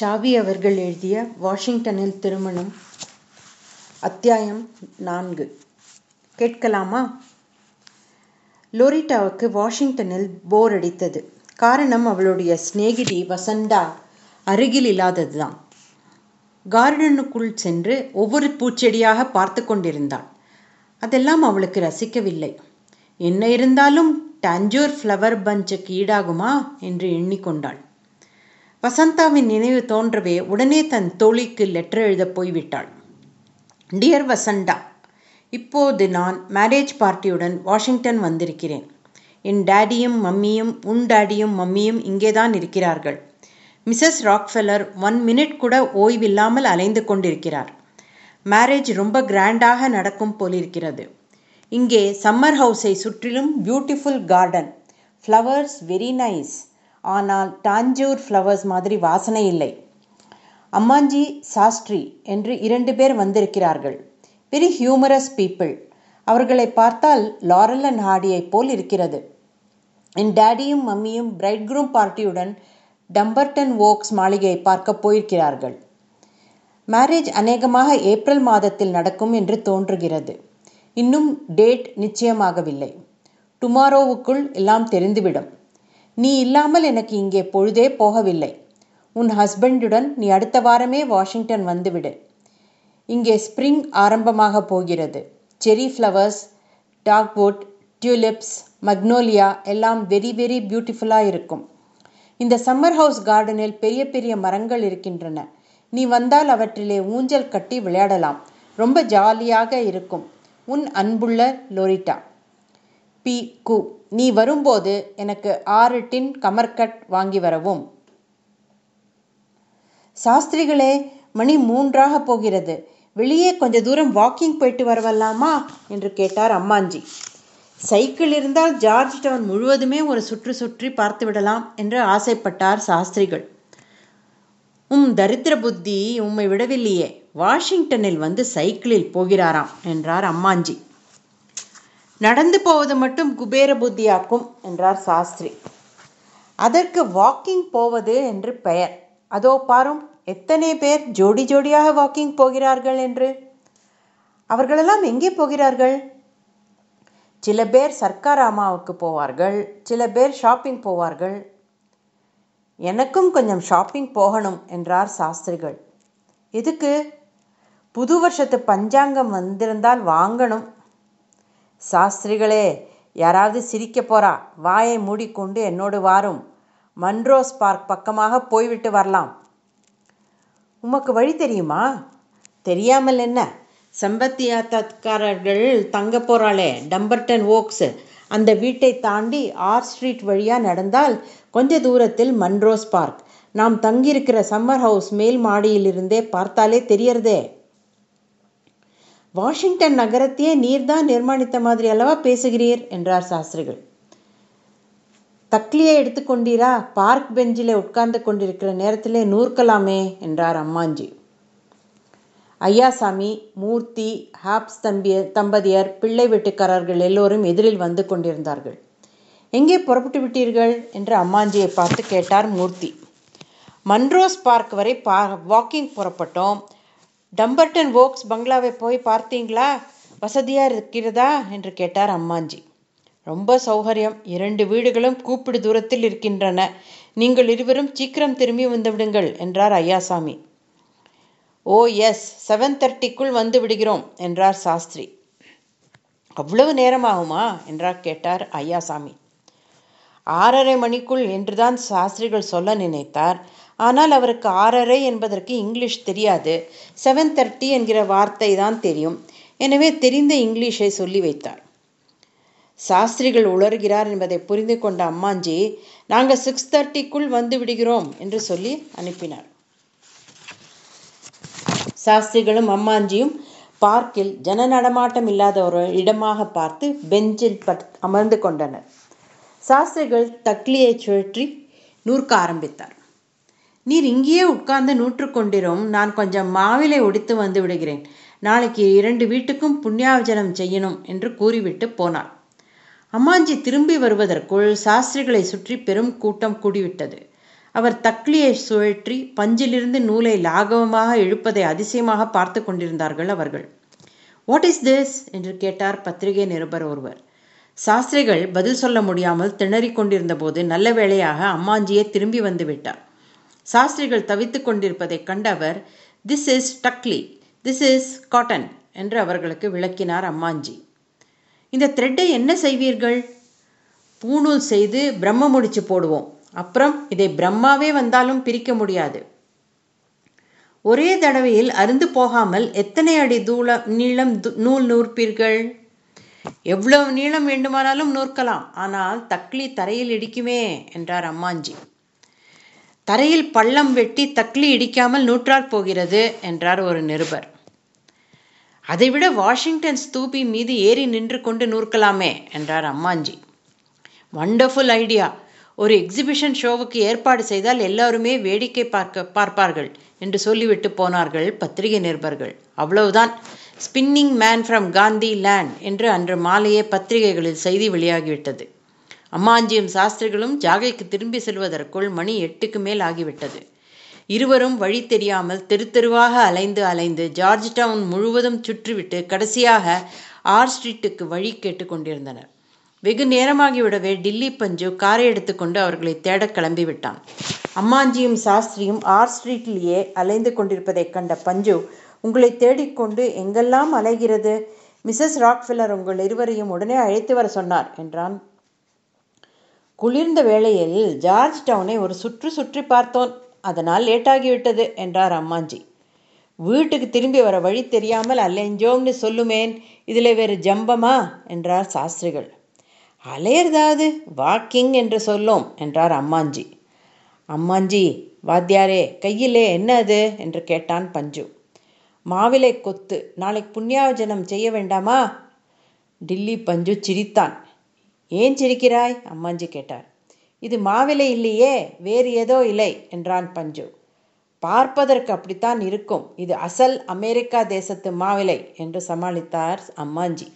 சாவி அவர்கள் எழுதிய வாஷிங்டனில் திருமணம் அத்தியாயம் நான்கு. கேட்கலாமா? லோரிட்டாவுக்கு வாஷிங்டனில் போர் அடித்தது. காரணம் அவளுடைய சிநேகிதி வசந்தா அருகில் இல்லாததுதான். கார்டனுக்குள் சென்று ஒவ்வொரு பூச்செடியாக பார்த்து கொண்டிருந்தாள். அதெல்லாம் அவளுக்கு ரசிக்கவில்லை. என்ன இருந்தாலும் டாஞ்சூர் ஃப்ளவர் பஞ்சுக்கு ஈடாகுமா? என்று எண்ணிக்கொண்டாள் வசந்தாவின் நினைவு தோன்றவே உடனே தன் தோழிக்கு லெட்டர் எழுத போய்விட்டாள். டியர் வசண்டா இப்போது நான் மேரேஜ் பார்ட்டியுடன் வாஷிங்டன் வந்திருக்கிறேன். என் டேடியும் மம்மியும் உன் டேடியும் மம்மியும் இங்கேதான் இருக்கிறார்கள். மிஸ்ஸஸ் ராக்ஃபெல்லர் ஒன் மினிட் கூட ஓய்வில்லாமல் அலைந்து கொண்டிருக்கிறார். மேரேஜ் ரொம்ப கிராண்டாக நடக்கும் போலிருக்கிறது. இங்கே சம்மர் ஹவுஸை சுற்றிலும் beautiful garden flowers very nice ஆனால் டாஞ்சூர் ஃப்ளவர்ஸ் மாதிரி வாசனை இல்லை. அம்மாஞ்சி சாஸ்ட்ரி என்று இரண்டு பேர் வந்திருக்கிறார்கள். Very humorous people. அவர்களை பார்த்தால் லாரல் அண்ட் ஹார்டியைப் போல் இருக்கிறது. என் டேடியும் மம்மியும் பிரைட் குரூம் பார்ட்டியுடன் டம்பர்டன் ஓக்ஸ் மாளிகையை பார்க்க போயிருக்கிறார்கள். மேரேஜ் அநேகமாக ஏப்ரல் மாதத்தில் நடக்கும் என்று தோன்றுகிறது. இன்னும் டேட் நிச்சயமாகவில்லை. டுமாரோவுக்குள் எல்லாம் தெரிந்துவிடும். நீ இல்லாமல் எனக்கு இங்கே பொழுதே போகவில்லை. உன் ஹஸ்பண்டுடன் நீ அடுத்த வாரமே வாஷிங்டன் வந்துவிடு. இங்கே ஸ்ப்ரிங் ஆரம்பமாக போகிறது. செரி ஃப்ளவர்ஸ் டாக்வுட் டியூலிப்ஸ் மக்னோலியா எல்லாம் வெரி வெரி பியூட்டிஃபுல்லாக இருக்கும். இந்த சம்மர் ஹவுஸ் கார்டனில் பெரிய பெரிய மரங்கள் இருக்கின்றன. நீ வந்தால் அவற்றிலே ஊஞ்சல் கட்டி விளையாடலாம். ரொம்ப ஜாலியாக இருக்கும். உன் அன்புள்ள லோரிட்டா. பி. கு. நீ வரும்போது எனக்கு ஆறு டின் கமர்கட் வாங்கி வரவும். சாஸ்திரிகளே மணி மூன்றாக போகிறது. வெளியே கொஞ்ச தூரம் வாக்கிங் போயிட்டு வரவல்லாமா? என்று கேட்டார் அம்மாஞ்சி. சைக்கிள் இருந்தால் ஜார்ஜ் டவுன் முழுவதுமே ஒரு சுற்று சுற்றி பார்த்து விடலாம் என்று ஆசைப்பட்டார் சாஸ்திரிகள். உம் தரித்திர புத்தி உம்மை விடவில்லையே. வாஷிங்டனில் வந்து சைக்கிளில் போகிறாராம் என்றார் அம்மாஞ்சி. நடந்து போவது மட்டும் குபேர புத்தியாக்கும் என்றார் சாஸ்திரி. அதற்கு வாக்கிங் போவது என்று பெயர். அதோ பாரும் எத்தனை பேர் ஜோடி ஜோடியாக வாக்கிங் போகிறார்கள் என்று? அவர்களெல்லாம் எங்கே போகிறார்கள்? சில பேர் சர்க்காராமாவுக்கு போவார்கள் சில பேர் ஷாப்பிங் போவார்கள். எனக்கும் கொஞ்சம் ஷாப்பிங் போகணும் என்றார் சாஸ்திரிகள். எதுக்கு? புது வருஷத்து பஞ்சாங்கம் வந்திருந்தால் வாங்கணும் சாஸ்திரிகளே யாராவது சிரிக்க போறா? வாயை மூடிக்கொண்டு என்னோடு வாரும். மன்ரோஸ் பார்க் பக்கமாக போய்விட்டு வரலாம். உமக்கு வழி தெரியுமா? தெரியாமல் என்ன? செம்பத்தியாத்தக்காரர்கள் தங்க போகிறாளே டம்பர்டன் ஓக்ஸ். அந்த வீட்டை தாண்டி ஆர் ஸ்ட்ரீட் வழியாக நடந்தால் கொஞ்ச தூரத்தில் மன்ரோஸ் பார்க். நாம் தங்கியிருக்கிற சம்மர் ஹவுஸ் மேல் மாடியிலிருந்தே பார்த்தாலே தெரியறதே. வாஷிங்டன் நகரத்தையே நீர்தான் நிர்மாணித்த மாதிரி அல்லவா பேசுகிறீர்? என்றார் சாஸ்திரிகள். தக்லியை எடுத்துக்கொண்டீரா பார்க் பெஞ்சில் உட்கார்ந்து கொண்டிருக்கிற நேரத்திலே நூற்கலாமே என்றார் அம்மாஞ்சி. ஐயாசாமி மூர்த்தி ஹாப்ஸ் தம்பிய தம்பதியர் பிள்ளை வீட்டுக்காரர்கள் எல்லோரும் எதிரில் வந்து கொண்டிருந்தார்கள். எங்கே புறப்பட்டு விட்டீர்கள்? என்று அம்மாஞ்சியை பார்த்து கேட்டார் மூர்த்தி. மன்ரோஸ் பார்க் வரை பா வாக்கிங் புறப்பட்டோம். டம்பர்டன் வோக்ஸ் பங்களாவை போய் பார்த்தீங்களா? வசதியாக இருக்கிறதா? என்று கேட்டார் அம்மாஞ்சி. ரொம்ப சௌகரியம். இரண்டு வீடுகளும் கூப்பிடு தூரத்தில் இருக்கின்றன. நீங்கள் இருவரும் சீக்கிரம் திரும்பி வந்துவிடுங்கள் என்றார் ஐயாசாமி. Oh yes. செவன் தேர்ட்டிக்குள் வந்து விடுகிறோம் என்றார் சாஸ்திரி. அவ்வளவு நேரமாகுமா? என்றார் கேட்டார் ஐயாசாமி. ஆறரை மணிக்குள் என்றுதான் சாஸ்திரிகள் சொல்ல நினைத்தார். ஆனால் அவருக்கு ஆறரை என்பதற்கு இங்கிலீஷ் தெரியாது. செவன் தேர்ட்டி என்கிற வார்த்தை தான் தெரியும். எனவே தெரிந்த இங்கிலீஷை சொல்லி வைத்தார் சாஸ்திரிகள் உளர்கிறார் என்பதை புரிந்து கொண்ட அம்மாஞ்சி நாங்கள் சிக்ஸ் தேர்ட்டிக்குள் வந்து விடுகிறோம் என்று சொல்லி அனுப்பினார் சாஸ்திரிகளும் அம்மாஞ்சியும் பார்க்கில் ஜன நடமாட்டம் இல்லாத ஒரு இடமாக பார்த்து பெஞ்சில் அமர்ந்து கொண்டனர். சாஸ்திரிகள் தக்லியை சுழற்றி நூற்க ஆரம்பித்தார். நீர் இங்கேயே உட்கார்ந்து நூற்று கொண்டிரும் நான் கொஞ்சம் மாவிலை ஒடித்து வந்து விடுகிறேன். நாளைக்கு இரண்டு வீட்டுக்கும் புண்ணியாவஜனம் செய்யணும் என்று கூறிவிட்டு போனாள். அம்மாஞ்சி திரும்பி வருவதற்குள் சாஸ்திரிகளை சுற்றி பெரும் கூட்டம் கூடிவிட்டது. அவர் தக்லியை சுழற்றி பஞ்சிலிருந்து நூலை லாகவமாக இழுப்பதை அதிசயமாக பார்த்து கொண்டிருந்தார்கள் அவர்கள். வாட் இஸ் திஸ் என்று கேட்டார் பத்திரிகை நிருபர் ஒருவர். சாஸ்திரிகள் பதில் சொல்ல முடியாமல் திணறிக் கொண்டிருந்த போது நல்ல வேளையாக அம்மாஞ்சியே திரும்பி வந்து விட்டார். சாஸ்திரிகள் தவித்துக் கொண்டிருப்பதைக் கண்ட அவர் this is takli this is cotton என்று அவர்களுக்கு விளக்கினார் அம்மாஞ்சி. இந்த த்ரெட்டை என்ன செய்வீர்கள்? பூணூல் செய்து பிரம்ம முடிச்சு போடுவோம். அப்புறம் இதை பிரம்மாவே வந்தாலும் பிரிக்க முடியாது. ஒரே தடவையில் அருந்து போகாமல் எத்தனை அடி தூள நீளம் நூல் நூற்பீர்கள்? எவ்வளவு நீளம் வேண்டுமானாலும் நூற்கலாம். ஆனால் தக்லி தரையில் இடிக்குமே என்றார் அம்மாஞ்சி. தரையில் பள்ளம் வெட்டி தக்லி இடிக்காமல் நூற்றால் போகிறது என்றார் ஒரு நிருபர். அதைவிட வாஷிங்டன் ஸ்தூபி மீது ஏறி நின்று கொண்டு நூற்கலாமே என்றார் அம்மாஞ்சி. வண்டர்ஃபுல் ஐடியா ஒரு எக்ஸிபிஷன் ஷோவுக்கு ஏற்பாடு செய்தால் எல்லாருமே வேடிக்கை பார்க்க பார்ப்பார்கள் என்று சொல்லிவிட்டு போனார்கள் பத்திரிகை நிருபர்கள். அவ்வளவுதான். Spinning man from Gandhi land என்று அன்று மாலையே பத்திரிகைகளில் செய்தி வெளியாகிவிட்டது. அம்மாஞ்சியும் சாஸ்திரிகளும் ஜாகைக்கு திரும்பி செல்வதற்குள் மணி எட்டுக்கு மேல் ஆகிவிட்டது. இருவரும் வழி தெரியாமல் தெரு தெருவாக அலைந்து அலைந்து ஜார்ஜ் டவுன் முழுவதும் சுற்றிவிட்டு கடைசியாக ஆர் ஸ்ட்ரீட்டுக்கு வழி கேட்டுக்கொண்டிருந்தனர் வெகு நேரமாகிவிடவே டில்லி பஞ்சு காரை எடுத்துக்கொண்டு அவர்களை தேட கிளம்பி விட்டான் அம்மாஞ்சியும் சாஸ்திரியும் ஆர் ஸ்ட்ரீட்லேயே அலைந்து கொண்டிருப்பதைக் கண்ட பஞ்சு உங்களை தேடிக்கொண்டு எங்கெல்லாம் அலைகிறது? மிஸ்ஸஸ் ராக்ஃபில்லர் உங்கள் இருவரையும் உடனே அழைத்து வர சொன்னார் என்றான் குளிர்ந்த வேளையில் ஜார்ஜ் டவுனை ஒரு சுற்று சுற்றி பார்த்தோம் அதனால் லேட்டாகிவிட்டது என்றார் அம்மாஞ்சி. வீட்டுக்கு திரும்பி வர வழி தெரியாமல் அலைஞ்சோம்னு சொல்லுமேன் இதில் வேறு ஜம்பமா? என்றார் சாஸ்திரிகள். அலையறதாவது வாக்கிங் என்று சொல்லும் என்றார் அம்மாஞ்சி. அம்மாஞ்சி வாத்தியாரே கையிலே என்ன அது? என்று கேட்டான் பஞ்சு. மாவிலை கொத்து நாளைக்கு புண்ணியாவஜனம் செய்ய வேண்டாமா? டில்லி பஞ்சு சிரித்தான். ஏன் சிரிக்கிறாய்? அம்மாஞ்சி கேட்டார் இது மாவிலை இல்லையே வேறு ஏதோ இலை என்றான் பஞ்சு. பார்ப்பதற்கு அப்படித்தான் இருக்கும். இது அசல் அமெரிக்கா தேசத்து மாவிலை என்று சமாளித்தார் அம்மாஞ்சி.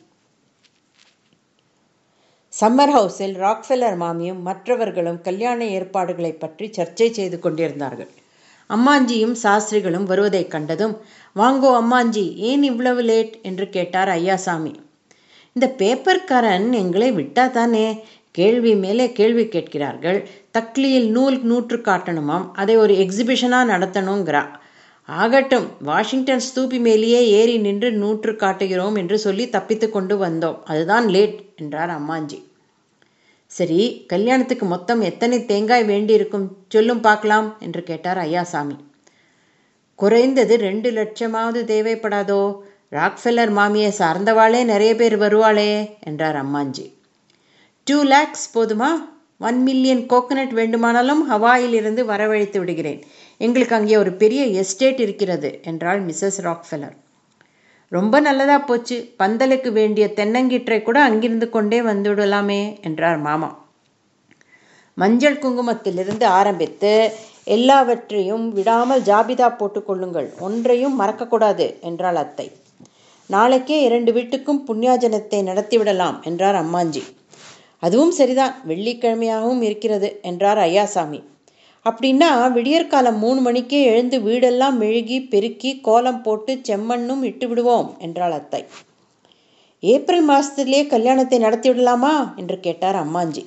சம்மர் ஹவுஸில் ராக்ஃபெல்லர் மாமியும் மற்றவர்களும் கல்யாண ஏற்பாடுகளை பற்றி சர்ச்சை செய்து கொண்டிருந்தார்கள். அம்மாஞ்சியும் சாஸ்திரிகளும் வருவதைக் கண்டதும் வாங்கோ அம்மாஞ்சி ஏன் இவ்வளவு லேட்? என்று கேட்டார் ஐயாசாமி இந்த பேப்பர்காரன் எங்களை விட்டா தானே கேள்வி மேலே கேள்வி கேட்கிறார்கள். தக்லியில் நூல் நூற்று காட்டணுமாம். அதை ஒரு எக்ஸிபிஷனாக நடத்தணுங்கிறா. ஆகட்டும் வாஷிங்டன் ஸ்தூபி மேலேயே ஏறி நின்று நூற்று காட்டுகிறோம் என்று சொல்லி தப்பித்து கொண்டு வந்தோம். அதுதான் லேட் என்றார் அம்மாஞ்சி. சரி கல்யாணத்துக்கு மொத்தம் எத்தனை தேங்காய் வேண்டியிருக்கும்? சொல்லும் பார்க்கலாம் என்று கேட்டார் ஐயாசாமி. குறைந்தது ரெண்டு லட்சமாவது தேவைப்படாதோ? ராக்ஃபெல்லர் மாமியை சார்ந்தவாளே நிறைய பேர் வருவாளே என்றார் அம்மாஞ்சி. டூ லேக்ஸ் போதுமா? ஒன் மில்லியன் கோகனட் வேண்டுமானாலும் ஹவாயிலிருந்து வரவழைத்து விடுகிறேன். எங்களுக்கு அங்கே ஒரு பெரிய எஸ்டேட் இருக்கிறது என்றாள் மிஸ்ஸஸ் ராக்ஃபெல்லர் ரொம்ப நல்லதா போச்சு. பந்தலுக்கு வேண்டிய தென்னங்கீற்றை கூட அங்கிருந்து கொண்டே வந்துவிடலாமே என்றார் மாமா. மஞ்சள் குங்குமத்திலிருந்து ஆரம்பித்து எல்லாவற்றையும் விடாமல் ஜாபிதா போட்டுக்கொள்ளுங்கள் ஒன்றையும் மறக்கக்கூடாது என்றாள் அத்தை. நாளைக்கே இரண்டு வீட்டுக்கும் புண்ணியாஜனத்தை நடத்திவிடலாம் என்றார் அம்மாஞ்சி. அதுவும் சரிதான் வெள்ளிக்கிழமையாகவும் இருக்கிறது என்றார் ஐயாசாமி. அப்படின்னா விடியற்காலம் மூணு மணிக்கே எழுந்து வீடெல்லாம் மெழுகி பெருக்கி கோலம் போட்டு செம்மண்ணும் இட்டு விடுவோம் என்றாள் அத்தை. ஏப்ரல் மாதத்திலே கல்யாணத்தை நடத்தி விடலாமா என்று கேட்டார் அம்மாஞ்சி.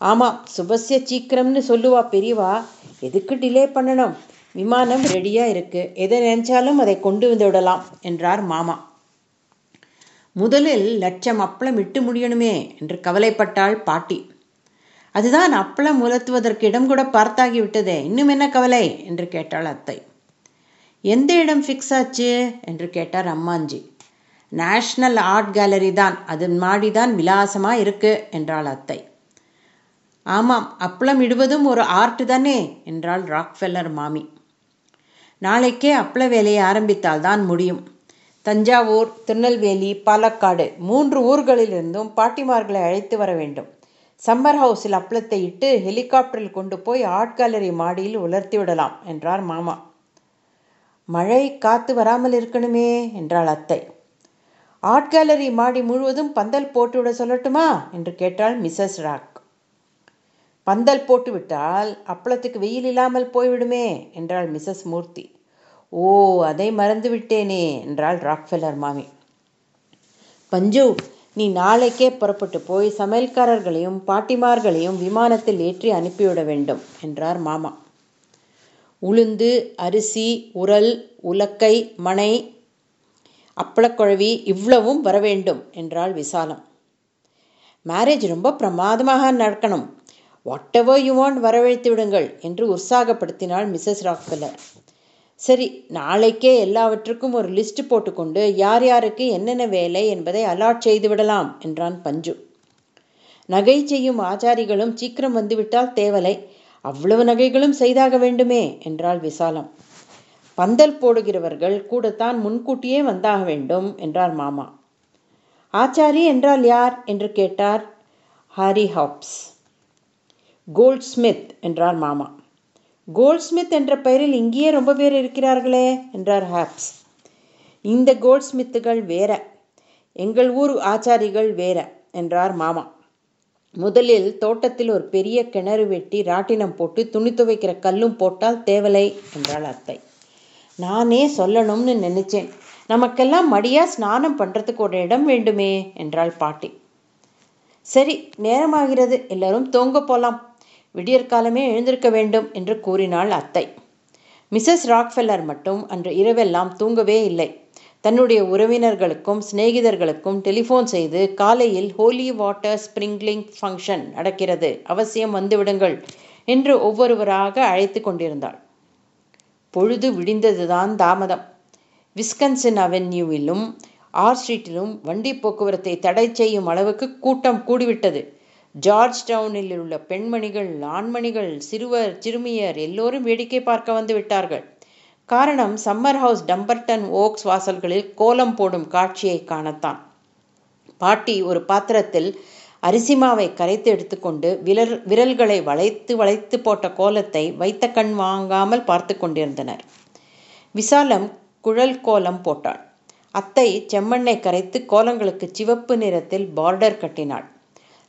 ஆமாம் சுபஸ்ய சீக்கிரம்னு சொல்லுவா பெரியவா எதுக்கு டிலே பண்ணணும்? விமானம் ரெடியாக இருக்கு எதை நினைச்சாலும் அதை கொண்டு வந்து விடலாம் என்றார் மாமா. முதலில் லட்சம் அப்பளம் இட்டு முடியணுமே என்று கவலைப்பட்டாள் பாட்டி. அதுதான் அப்பளம் உலர்த்துவதற்கு இடம் கூட பார்த்தாகி விட்டதே இன்னும் என்ன கவலை? என்று கேட்டாள் அத்தை. எந்த இடம் ஃபிக்ஸ் ஆச்சு? என்று கேட்டார் அம்மாஞ்சி. நேஷ்னல் ஆர்ட் கேலரி தான் அதன் மாடி தான் விலாசமாக இருக்கு என்றாள் அத்தை. ஆமாம் அப்பளம் இடுவதும் ஒரு ஆர்ட் தானே என்றாள் ராக்ஃபெல்லர் மாமி. நாளைக்கே அப்பள வேலையை ஆரம்பித்தால் தான் முடியும் தஞ்சாவூர் திருநெல்வேலி பாலக்காடு மூன்று ஊர்களிலிருந்தும் பாட்டிமார்களை அழைத்து வர வேண்டும். சம்மர் ஹவுஸில் அப்பளத்தை இட்டு ஹெலிகாப்டரில் கொண்டு போய் ஆர்ட் கேலரி மாடியில் உலர்த்தி விடலாம் என்றார் மாமா. மழை காத்து வராமல் இருக்கணுமே என்றாள் அத்தை. ஆர்ட் கேலரி மாடி முழுவதும் பந்தல் போட்டுவிட சொல்லட்டுமா என்று கேட்டாள் மிஸ்ஸஸ் ராக். பந்தல் போட்டுவிட்டால் அப்பளத்துக்கு வெயில் இல்லாமல் போய்விடுமே என்றாள் மிஸ்ஸஸ் மூர்த்தி. ஓ அதை மறந்துவிட்டேனே என்றாள் ராக்ஃபெல்லர் மாமி. பஞ்சு நீ நாளைக்கே புறப்பட்டு போய் சமையல்காரர்களையும் பாட்டிமார்களையும் விமானத்தில் ஏற்றி அனுப்பிவிட வேண்டும் என்றார் மாமா. உளுந்து அரிசி உரல் உலக்கை மனை அப்பளக்குழவி இவ்வளவும் வர வேண்டும் என்றாள் விசாலம். மேரேஜ் ரொம்ப பிரமாதமாக நடக்கணும். வாட் எவர் யூ வாண்ட் வரவழைத்து விடுங்கள் என்று உற்சாகப்படுத்தினாள் மிஸ்ஸஸ் ராக்ஃபெல்லர். சரி நாளைக்கே எல்லாவற்றுக்கும் ஒரு லிஸ்ட் போட்டுக்கொண்டு யார் யாருக்கு என்னென்ன வேலை என்பதை அலாட் செய்து விடலாம் என்றான் பஞ்சு. நகை செய்யும் ஆச்சாரிகளும் சீக்கிரம் வந்துவிட்டால் தேவலை. அவ்வளவு நகைகளும் செய்தாக வேண்டுமே என்றாள் விசாலம். பந்தல் போடுகிறவர்கள் கூடத்தான் முன்கூட்டியே வந்தாக வேண்டும் என்றார் மாமா. ஆச்சாரி என்றால் யார் என்று கேட்டார்? Harry hops. கோல்ட் ஸ்மித் என்றார் மாமா. கோல்ட்ஸ்மித் என்ற பெயரில் இங்கேயே ரொம்ப பேர் இருக்கிறார்களே என்றார் ஹாப்ஸ். இந்த கோல்ட்ஸ்மித்துகள் வேற. எங்கள் ஊர் ஆச்சாரிகள் வேற என்றார் மாமா. முதலில் தோட்டத்தில் ஒரு பெரிய கிணறு வெட்டி ராட்டினம் போட்டு துணி துவைக்கிற கல்லும் போட்டால் தேவலை என்றாள் அத்தை. நானே சொல்லணும்னு நினைச்சேன். நமக்கெல்லாம் மடியா ஸ்நானம் பண்றதுக்கு ஒரு இடம் வேண்டுமே என்றாள் பாட்டி. சரி நேரமாகிறது. எல்லாரும் தூங்க போலாம். விடியற்காலமே எழுந்திருக்க வேண்டும் என்று கூறினாள் அத்தை. மிஸ்ஸஸ் ராக்ஃபெல்லர் மட்டும் அன்று இரவெல்லாம் தூங்கவே இல்லை. தன்னுடைய உறவினர்களுக்கும் சிநேகிதர்களுக்கும் டெலிஃபோன் செய்து காலையில் ஹோலி வாட்டர் ஸ்ப்ரிங்க்லிங் ஃபங்க்ஷன் நடக்கிறது அவசியம் வந்துவிடுங்கள் என்று ஒவ்வொருவராக அழைத்து கொண்டிருந்தாள். பொழுது விடிந்ததுதான் தாமதம். விஸ்கன்சின் அவென்யூவிலும் ஆர் ஸ்ட்ரீட்டிலும் வண்டி போக்குவரத்தை தடை செய்யும் அளவுக்கு கூட்டம் கூடிவிட்டது. ஜார்ஜ் டவுனில் உள்ள பெண்மணிகள் ஆண்மணிகள் சிறுவர் சிறுமியர் எல்லோரும் வேடிக்கை பார்க்க வந்து விட்டார்கள். காரணம் சம்மர் ஹவுஸ் டம்பர்டன் ஓக்ஸ் வாசல்களில் கோலம் போடும் காட்சியை காணத்தான். பாட்டி ஒரு பாத்திரத்தில் அரிசிமாவை கரைத்து எடுத்துக்கொண்டு விரல் விரல்களை வளைத்து வளைத்து போட்ட கோலத்தை வைத்த கண் வாங்காமல் பார்த்து கொண்டிருந்தனர். விசாலம் குழல் கோலம் போட்டாள். அத்தை செம்மண்ணை கரைத்து கோலங்களுக்கு சிவப்பு நிறத்தில் பார்டர் கட்டினாள்.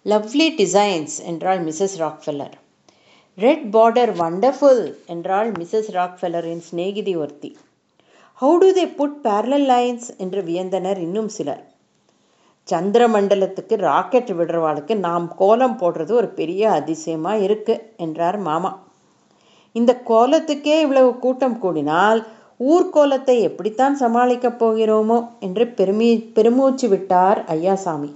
லவ்லி டிசைன்ஸ் என்றாள் Mrs Rockefeller red border wonderful என்றாள் மிஸ்ஸஸ் ராக்ஃபெல்லரின் சிநேகிதி ஒருத்தி. How do they put parallel lines என்று வியந்தனர் இன்னும் சிலர். சந்திர மண்டலத்துக்கு ராக்கெட் விடுறவாளுக்கு நாம் கோலம் போடுறது ஒரு பெரிய அதிசயமாக இருக்கு என்றார் மாமா. இந்த கோலத்துக்கே இவ்வளவு கூட்டம் கூடினால் ஊர்கோலத்தை எப்படித்தான் சமாளிக்கப் போகிறோமோ என்று பெருமி பெருமூச்சு விட்டார் ஐயாசாமி